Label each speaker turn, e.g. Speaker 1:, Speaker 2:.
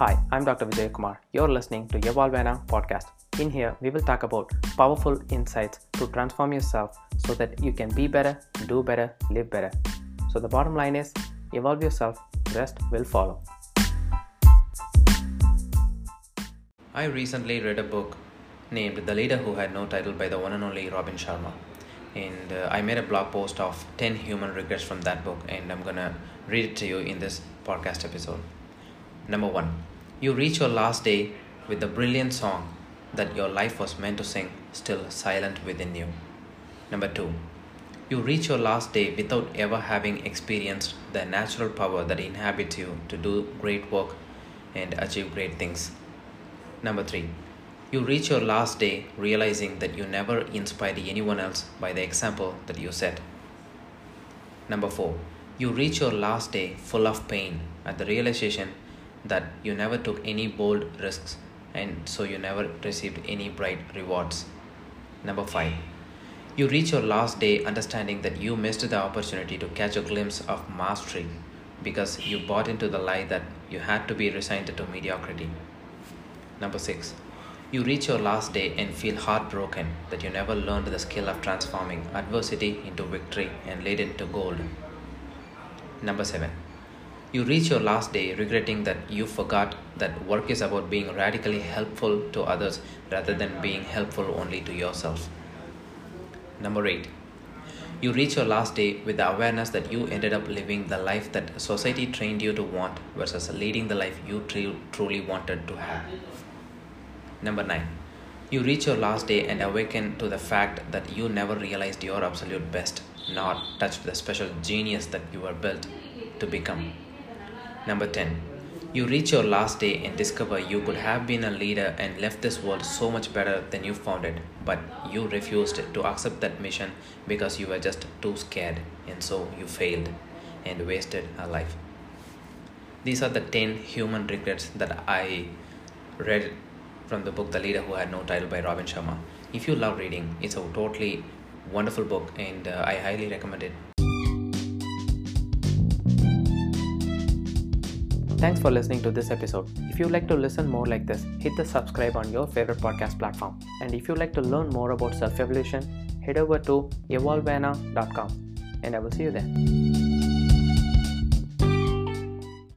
Speaker 1: Hi, I'm Dr. Vijay Kumar. You're listening to Evolvana podcast. In here, we will talk about powerful insights to transform yourself so that you can be better, do better, live better. So the bottom line is evolve yourself, rest will follow. I recently read a book named The Leader Who Had No Title by the one and only Robin Sharma. And uh, I made a blog post of 10 human regrets from that book, and I'm gonna read it to you in this podcast episode. Number one, you reach your last day with the brilliant song that your life was meant to sing, still silent within you. Number two, you reach your last day without ever having experienced the natural power that inhabits you to do great work and achieve great things. Number three, you reach your last day realizing that you never inspired anyone else by the example that you set. Number four, you reach your last day full of pain at the realization that you never took any bold risks and so you never received any bright rewards. Number five, you reach your last day understanding that you missed the opportunity to catch a glimpse of mastery because you bought into the lie that you had to be resigned to mediocrity. Number six, you reach your last day and feel heartbroken that you never learned the skill of transforming adversity into victory and lead it to gold. Number seven, you reach your last day regretting that you forgot that work is about being radically helpful to others rather than being helpful only to yourself. Number 8. You reach your last day with the awareness that you ended up living the life that society trained you to want versus leading the life you tr- truly wanted to have. Number 9. You reach your last day and awaken to the fact that you never realized your absolute best, nor touched the special genius that you were built to become. Number 10. You reach your last day and discover you could have been a leader and left this world so much better than you found it, but you refused to accept that mission because you were just too scared, and so you failed and wasted a life. These are the 10 human regrets that I read from the book The Leader Who Had No Title by Robin Sharma. If you love reading, it's a totally wonderful book and uh, I highly recommend it. Thanks for listening to this episode. If you'd like to listen more like this, hit the subscribe on your favorite podcast platform. And if you'd like to learn more about self evolution, head over to evolvana.com. And I will see you there.